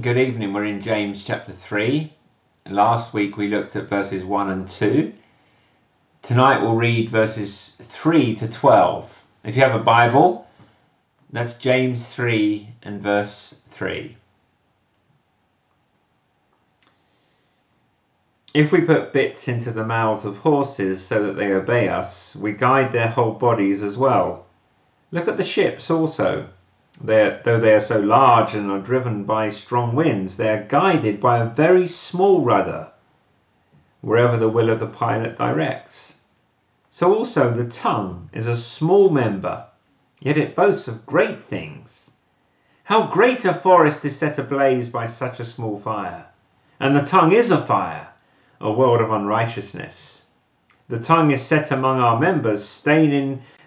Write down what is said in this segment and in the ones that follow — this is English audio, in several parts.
Good evening. We're in James chapter 3. Last week we looked at verses 1 and 2. Tonight we'll read verses 3 to 12. If you have a Bible, that's James 3 and verse 3. If we put bits into the mouths of horses so that they obey us, we guide their whole bodies as well. Look at the ships also they're, though they are so large and are driven by strong winds, they are guided by a very small rudder, wherever the will of the pilot directs. So also the tongue is a small member, yet it boasts of great things. How great a forest is set ablaze by such a small fire! And the tongue is a fire, a world of unrighteousness. The tongue is set among our members, staining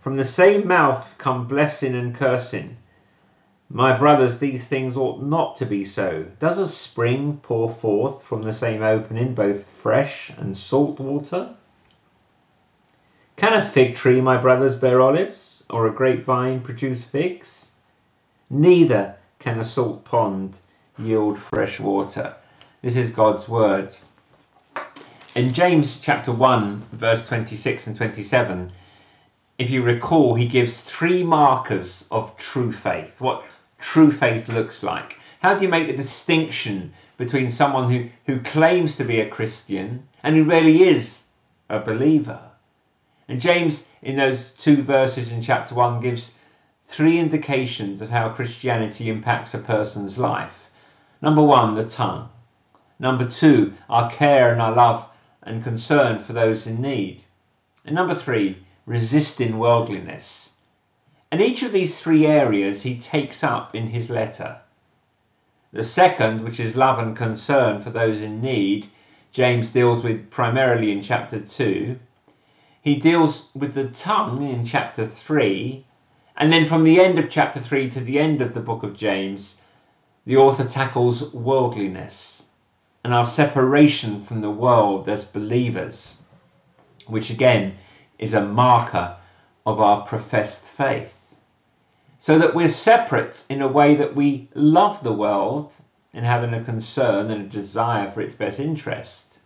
From the same mouth come blessing and cursing. My brothers, these things ought not to be so. Does a spring pour forth from the same opening both fresh and salt water? Can a fig tree, my brothers, bear olives, or a grapevine produce figs? Neither can a salt pond yield fresh water. This is God's word. In James chapter 1, verse 26 and 27, if you recall, he gives three markers of true faith, what true faith looks like. How do you make the distinction between someone who, who claims to be a Christian and who really is a believer? And James, in those two verses in chapter 1, gives three indications of how Christianity impacts a person's life. Number one, the tongue. Number two, our care and our love and concern for those in need. And number three, resisting worldliness. And each of these three areas he takes up in his letter. The second, which is love and concern for those in need, James deals with primarily in chapter 2. He deals with the tongue in chapter 3. And then from the end of chapter 3 to the end of the book of James, the author tackles worldliness and our separation from the world as believers, which again is a marker of our professed faith. So that we're separate in a way that we love the world and having a concern and a desire for its best interest.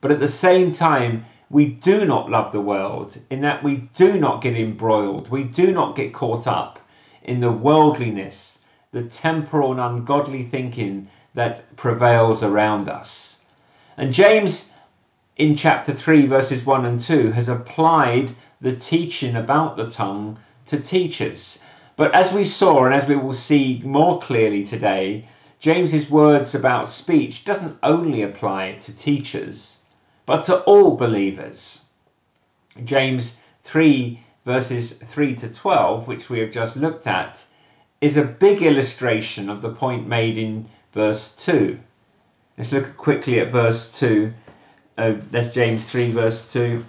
But at the same time, we do not love the world in that we do not get embroiled, we do not get caught up in the worldliness, the temporal and ungodly thinking that prevails around us. And James in chapter 3, verses 1 and 2, has applied the teaching about the tongue to teachers. But as we saw, and as we will see more clearly today, James's words about speech doesn't only apply to teachers, but to all believers. James 3, verses 3 to 12, which we have just looked at, is a big illustration of the point made in verse 2. Let's look quickly at verse 2 uh, that's James 3, verse 2.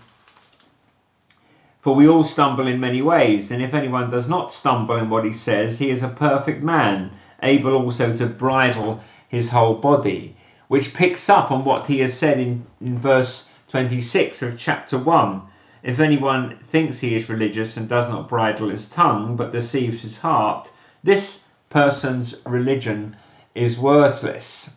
For we all stumble in many ways, and if anyone does not stumble in what he says, he is a perfect man, able also to bridle his whole body, which picks up on what he has said in, in verse 26 of chapter 1. If anyone thinks he is religious and does not bridle his tongue, but deceives his heart, this person's religion is worthless.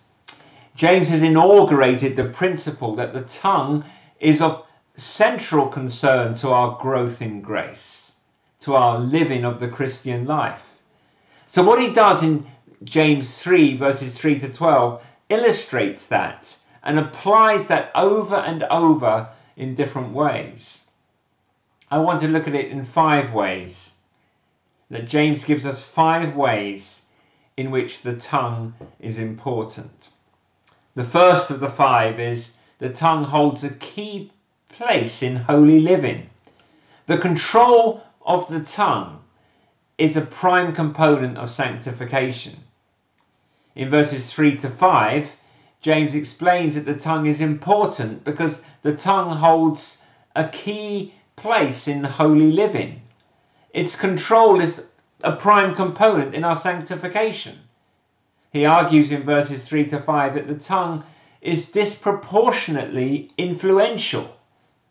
James has inaugurated the principle that the tongue is of central concern to our growth in grace, to our living of the Christian life. So, what he does in James 3, verses 3 to 12, illustrates that and applies that over and over in different ways. I want to look at it in five ways. That James gives us five ways in which the tongue is important. The first of the five is the tongue holds a key place in holy living. The control of the tongue is a prime component of sanctification. In verses 3 to 5, James explains that the tongue is important because the tongue holds a key place in holy living. Its control is a prime component in our sanctification. He argues in verses 3 to 5 that the tongue is disproportionately influential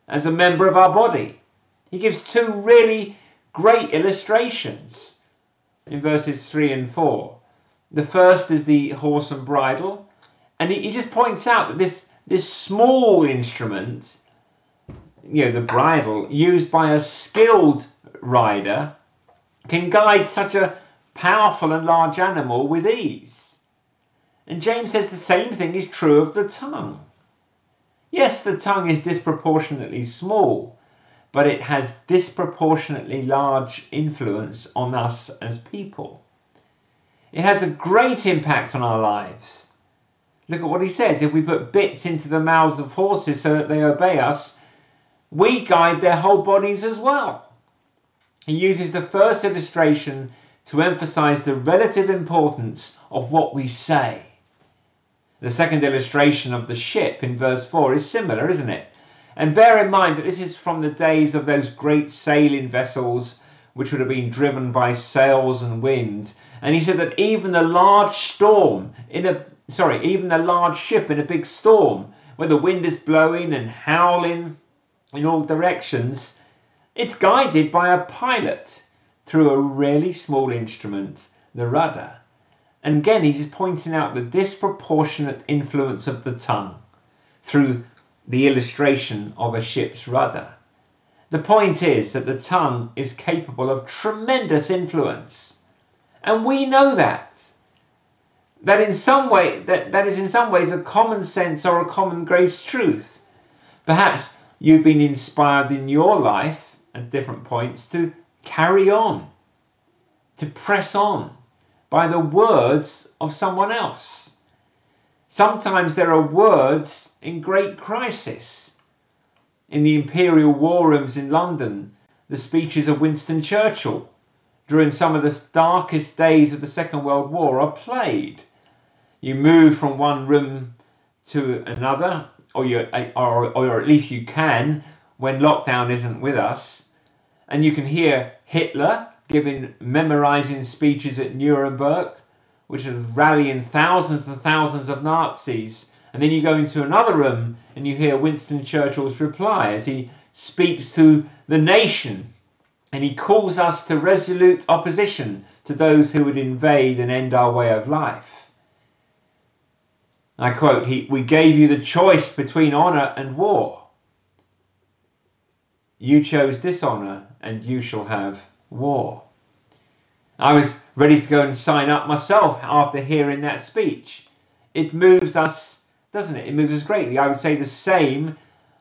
as a member of our body. He gives two really great illustrations in verses 3 and 4. The first is the horse and bridle, and he, he just points out that this, this small instrument, you know, the bridle, used by a skilled rider, can guide such a powerful and large animal with ease. And James says the same thing is true of the tongue. Yes, the tongue is disproportionately small, but it has disproportionately large influence on us as people. It has a great impact on our lives. Look at what he says. If we put bits into the mouths of horses so that they obey us, we guide their whole bodies as well. He uses the first illustration to emphasize the relative importance of what we say. The second illustration of the ship in verse 4 is similar, isn't it? And bear in mind that this is from the days of those great sailing vessels which would have been driven by sails and wind. And he said that even the large storm in a sorry, even the large ship in a big storm, where the wind is blowing and howling in all directions, it's guided by a pilot through a really small instrument, the rudder. And again, he's just pointing out the disproportionate influence of the tongue through the illustration of a ship's rudder. The point is that the tongue is capable of tremendous influence. And we know that. That in some way that, that is in some ways a common sense or a common grace truth. Perhaps you've been inspired in your life at different points to carry on, to press on, by the words of someone else. Sometimes there are words in great crisis. In the Imperial War Rooms in London, the speeches of Winston Churchill during some of the darkest days of the Second World War are played. You move from one room to another, or, you, or, or at least you can when lockdown isn't with us, and you can hear Hitler giving memorizing speeches at Nuremberg, which is rallying thousands and thousands of Nazis. And then you go into another room and you hear Winston Churchill's reply as he speaks to the nation and he calls us to resolute opposition to those who would invade and end our way of life. I quote, he, We gave you the choice between honour and war. You chose dishonour, and you shall have war. I was ready to go and sign up myself after hearing that speech. It moves us, doesn't it? It moves us greatly. I would say the same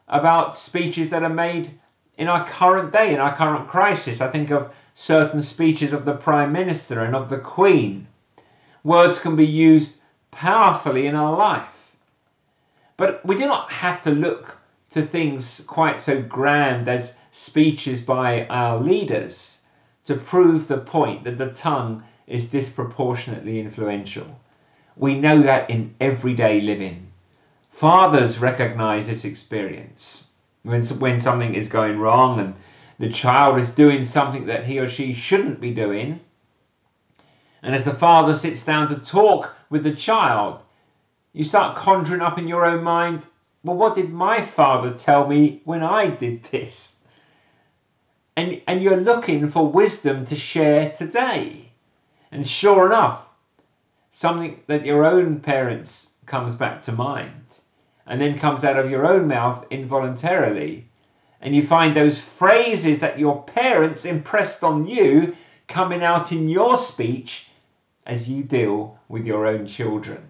about speeches that are made in our current day, in our current crisis. I think of certain speeches of the Prime Minister and of the Queen. Words can be used powerfully in our life. But we do not have to look to things quite so grand as speeches by our leaders to prove the point that the tongue is disproportionately influential. We know that in everyday living. Fathers recognize this experience. When, when something is going wrong and the child is doing something that he or she shouldn't be doing, and as the father sits down to talk with the child, you start conjuring up in your own mind, well, what did my father tell me when I did this? And, and you're looking for wisdom to share today. And sure enough, something that your own parents comes back to mind and then comes out of your own mouth involuntarily. And you find those phrases that your parents impressed on you coming out in your speech as you deal with your own children.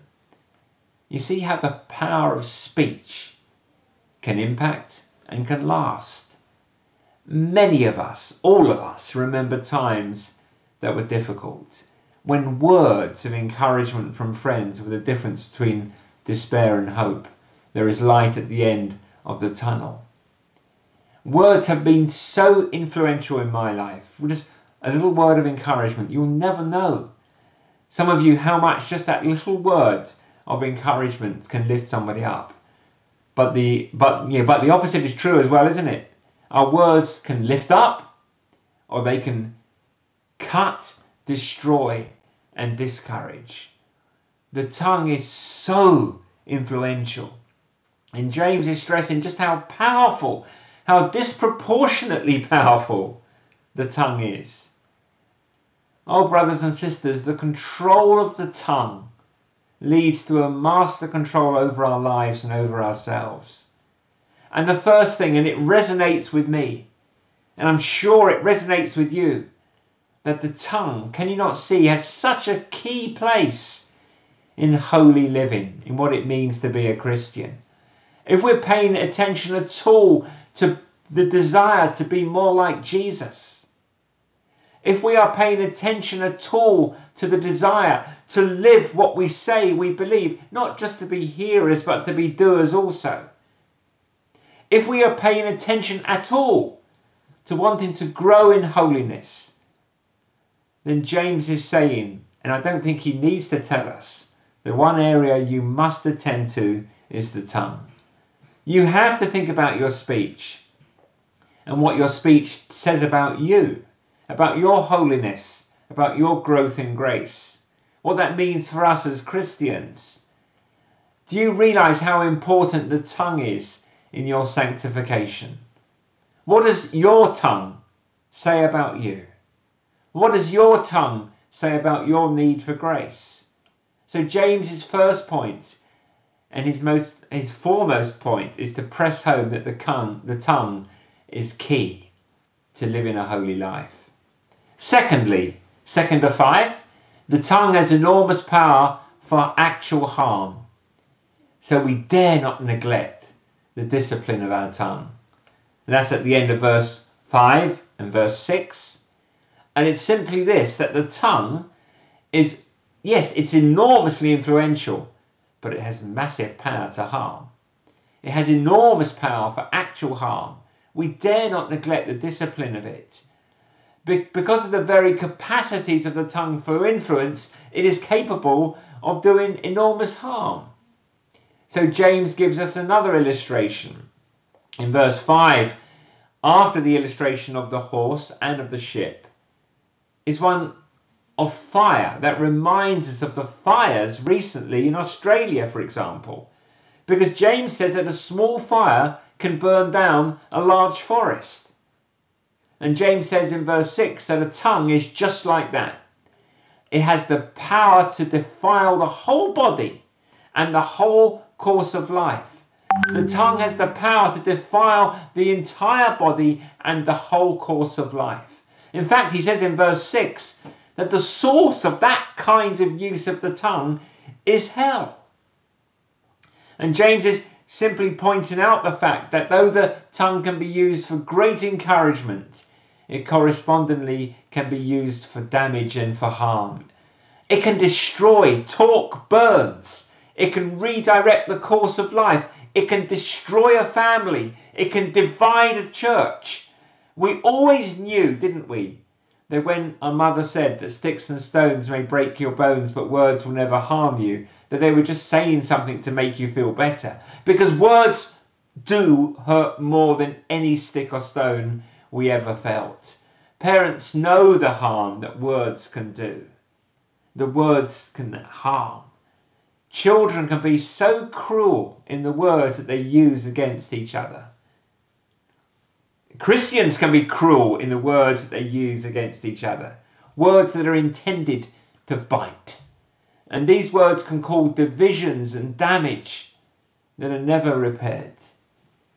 You see how the power of speech can impact and can last. Many of us, all of us, remember times that were difficult, when words of encouragement from friends were the difference between despair and hope. There is light at the end of the tunnel. Words have been so influential in my life. Just a little word of encouragement. You'll never know, some of you, how much just that little word of encouragement can lift somebody up. But the but yeah, but the opposite is true as well, isn't it? Our words can lift up or they can cut, destroy, and discourage. The tongue is so influential. And James is stressing just how powerful, how disproportionately powerful the tongue is. Oh, brothers and sisters, the control of the tongue leads to a master control over our lives and over ourselves. And the first thing, and it resonates with me, and I'm sure it resonates with you, that the tongue, can you not see, has such a key place in holy living, in what it means to be a Christian. If we're paying attention at all to the desire to be more like Jesus, if we are paying attention at all to the desire to live what we say we believe, not just to be hearers but to be doers also, if we are paying attention at all to wanting to grow in holiness, then James is saying, and I don't think he needs to tell us, the one area you must attend to is the tongue. You have to think about your speech and what your speech says about you, about your holiness, about your growth in grace, what that means for us as Christians. Do you realize how important the tongue is in your sanctification? What does your tongue say about you? What does your tongue say about your need for grace? So James's first point and his most his foremost point is to press home that the tongue, the tongue is key to living a holy life. Secondly, second of five, the tongue has enormous power for actual harm. So we dare not neglect the discipline of our tongue. And that's at the end of verse 5 and verse 6. And it's simply this that the tongue is Yes, it's enormously influential, but it has massive power to harm. It has enormous power for actual harm. We dare not neglect the discipline of it. Be- because of the very capacities of the tongue for influence, it is capable of doing enormous harm. So James gives us another illustration. In verse 5, after the illustration of the horse and of the ship, is one of fire that reminds us of the fires recently in Australia, for example. Because James says that a small fire can burn down a large forest. And James says in verse 6 that a tongue is just like that. It has the power to defile the whole body and the whole course of life. The tongue has the power to defile the entire body and the whole course of life. In fact, he says in verse 6 that the source of that kind of use of the tongue is hell. And James is simply pointing out the fact that though the tongue can be used for great encouragement, it correspondingly can be used for damage and for harm. It can destroy, talk burns. It can redirect the course of life. It can destroy a family. It can divide a church. We always knew, didn't we, that when our mother said that sticks and stones may break your bones, but words will never harm you, that they were just saying something to make you feel better. Because words do hurt more than any stick or stone we ever felt. Parents know the harm that words can do. The words can harm. Children can be so cruel in the words that they use against each other. Christians can be cruel in the words that they use against each other, words that are intended to bite. And these words can cause divisions and damage that are never repaired.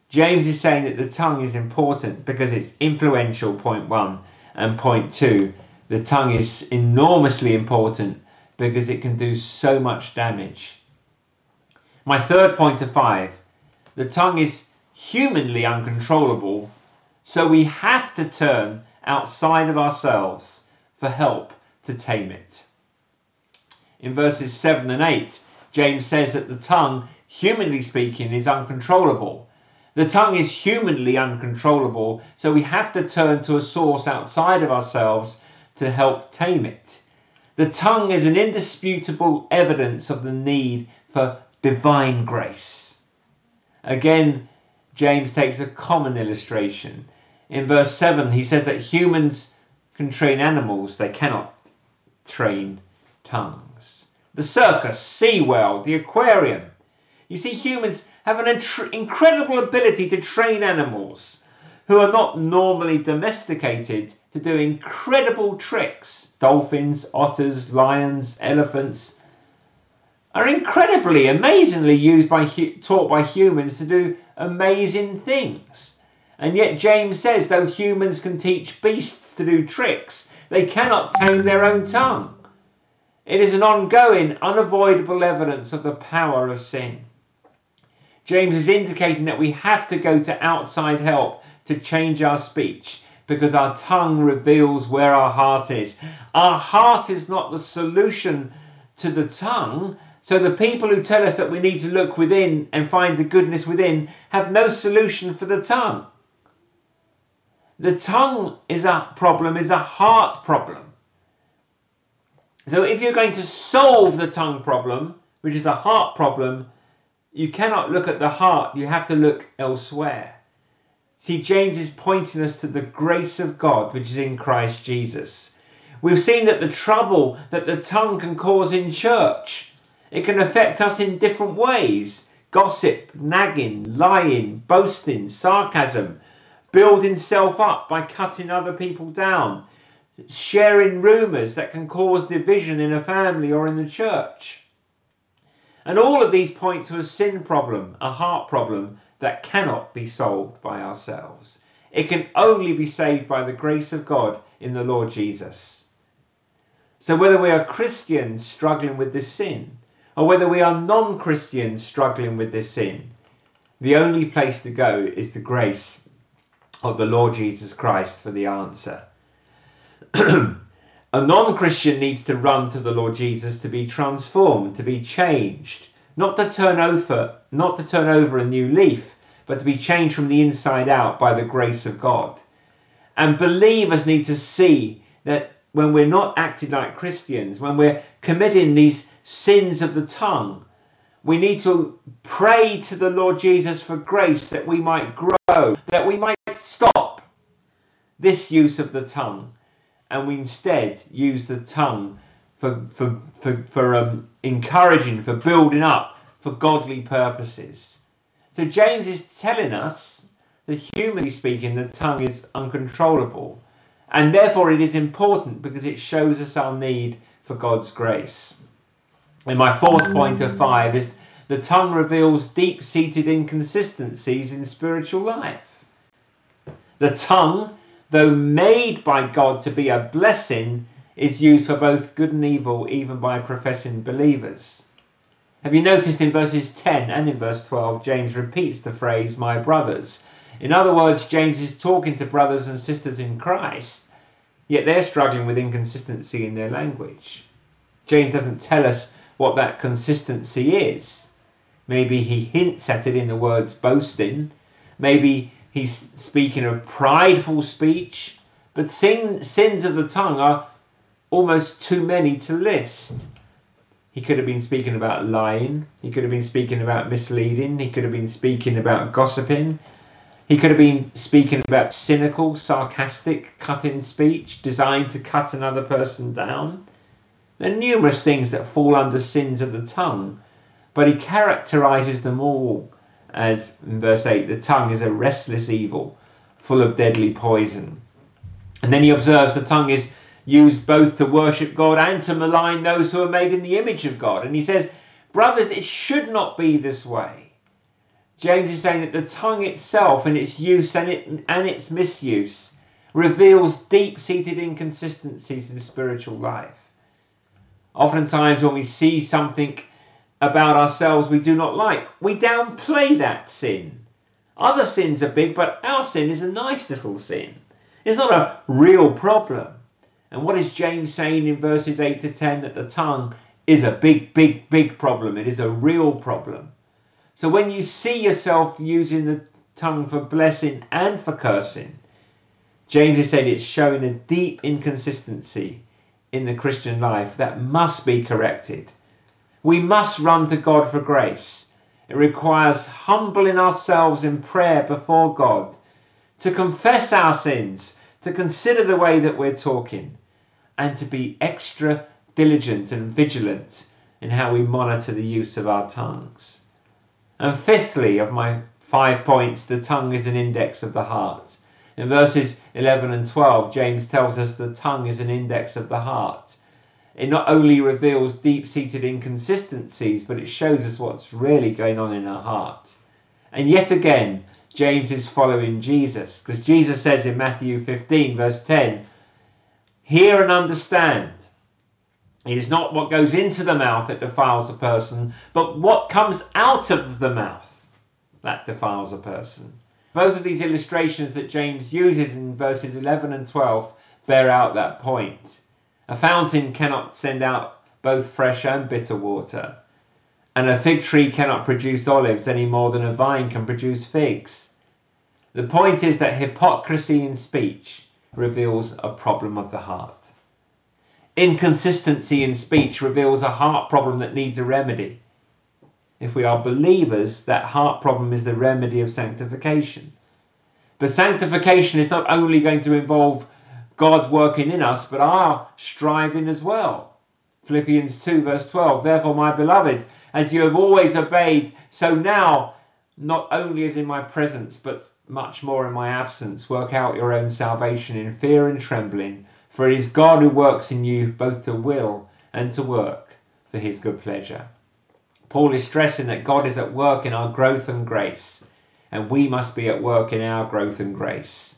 James is saying that the tongue is important because it's influential, point one, and point two, the tongue is enormously important because it can do so much damage. My third point of five, the tongue is humanly uncontrollable so we have to turn outside of ourselves for help to tame it. In verses 7 and 8, James says that the tongue, humanly speaking, is uncontrollable. The tongue is humanly uncontrollable, so we have to turn to a source outside of ourselves to help tame it. The tongue is an indisputable evidence of the need for divine grace. Again, James takes a common illustration. In verse 7, he says that humans can train animals, they cannot train tongues. The circus, SeaWorld, the aquarium. You see, humans have an incredible ability to train animals who are not normally domesticated to do incredible tricks. Dolphins, otters, lions, elephants are incredibly, amazingly used by taught by humans to do amazing things. And yet James says, though humans can teach beasts to do tricks, they cannot tame their own tongue. It is an ongoing, unavoidable evidence of the power of sin. James is indicating that we have to go to outside help to change our speech because our tongue reveals where our heart is. Our heart is not the solution to the tongue. So the people who tell us that we need to look within and find the goodness within have no solution for the tongue. The tongue is a problem, is a heart problem. So if you're going to solve the tongue problem, which is a heart problem, you cannot look at the heart, you have to look elsewhere. See, James is pointing us to the grace of God which is in Christ Jesus. We've seen that the trouble that the tongue can cause in church, it can affect us in different ways. Gossip, nagging, lying, boasting, sarcasm, building self up by cutting other people down, sharing rumours that can cause division in a family or in the church. And all of these point to a sin problem, a heart problem that cannot be solved by ourselves. It can only be saved by the grace of God in the Lord Jesus. So, whether we are Christians struggling with this sin, or whether we are non Christians struggling with this sin, the only place to go is the grace of the Lord Jesus Christ for the answer. A non Christian needs to run to the Lord Jesus to be transformed, to be changed, not to turn over, not to turn over a new leaf, but to be changed from the inside out by the grace of God. And believers need to see that when we're not acting like Christians, when we're committing these sins of the tongue, we need to pray to the Lord Jesus for grace that we might grow, that we might stop this use of the tongue, and we instead use the tongue for, for, for, for um, encouraging, for building up, for godly purposes. So James is telling us that humanly speaking, the tongue is uncontrollable. And therefore it is important because it shows us our need for God's grace. And my fourth point of five is the tongue reveals deep seated inconsistencies in spiritual life. The tongue, though made by God to be a blessing, is used for both good and evil, even by professing believers. Have you noticed in verses 10 and in verse 12, James repeats the phrase, my brothers? In other words, James is talking to brothers and sisters in Christ, yet they're struggling with inconsistency in their language. James doesn't tell us what that consistency is. Maybe he hints at it in the words boasting. Maybe he's speaking of prideful speech. But sin, sins of the tongue are almost too many to list. He could have been speaking about lying. He could have been speaking about misleading. He could have been speaking about gossiping. He could have been speaking about cynical, sarcastic, cutting speech designed to cut another person down. There are numerous things that fall under sins of the tongue, but he characterizes them all as, in verse 8, the tongue is a restless evil, full of deadly poison. And then he observes the tongue is used both to worship God and to malign those who are made in the image of God. And he says, Brothers, it should not be this way. James is saying that the tongue itself and its use and, it, and its misuse reveals deep seated inconsistencies in spiritual life. Oftentimes, when we see something about ourselves we do not like, we downplay that sin. Other sins are big, but our sin is a nice little sin. It's not a real problem. And what is James saying in verses 8 to 10? That the tongue is a big, big, big problem. It is a real problem. So when you see yourself using the tongue for blessing and for cursing, James has said it's showing a deep inconsistency in the Christian life that must be corrected. We must run to God for grace. It requires humbling ourselves in prayer before God, to confess our sins, to consider the way that we're talking, and to be extra diligent and vigilant in how we monitor the use of our tongues. And fifthly, of my five points, the tongue is an index of the heart. In verses 11 and 12, James tells us the tongue is an index of the heart. It not only reveals deep seated inconsistencies, but it shows us what's really going on in our heart. And yet again, James is following Jesus, because Jesus says in Matthew 15, verse 10, Hear and understand. It is not what goes into the mouth that defiles a person, but what comes out of the mouth that defiles a person. Both of these illustrations that James uses in verses 11 and 12 bear out that point. A fountain cannot send out both fresh and bitter water, and a fig tree cannot produce olives any more than a vine can produce figs. The point is that hypocrisy in speech reveals a problem of the heart. Inconsistency in speech reveals a heart problem that needs a remedy if we are believers, that heart problem is the remedy of sanctification. But sanctification is not only going to involve God working in us, but our striving as well. Philippians 2, verse 12 Therefore, my beloved, as you have always obeyed, so now, not only as in my presence, but much more in my absence, work out your own salvation in fear and trembling. For it is God who works in you both to will and to work for his good pleasure. Paul is stressing that God is at work in our growth and grace, and we must be at work in our growth and grace.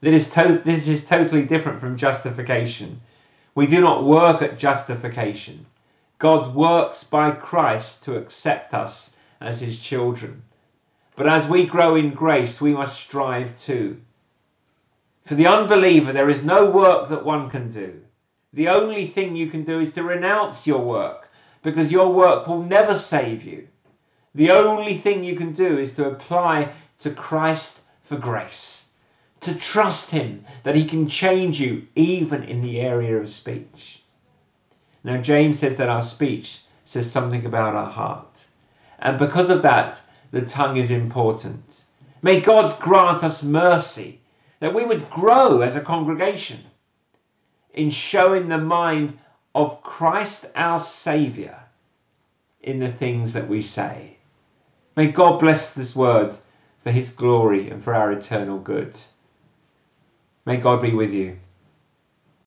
This is, to- this is totally different from justification. We do not work at justification. God works by Christ to accept us as his children. But as we grow in grace, we must strive too. For the unbeliever, there is no work that one can do. The only thing you can do is to renounce your work because your work will never save you. The only thing you can do is to apply to Christ for grace, to trust Him that He can change you even in the area of speech. Now, James says that our speech says something about our heart. And because of that, the tongue is important. May God grant us mercy that we would grow as a congregation in showing the mind of Christ our Saviour in the things that we say. May God bless this word for his glory and for our eternal good. May God be with you.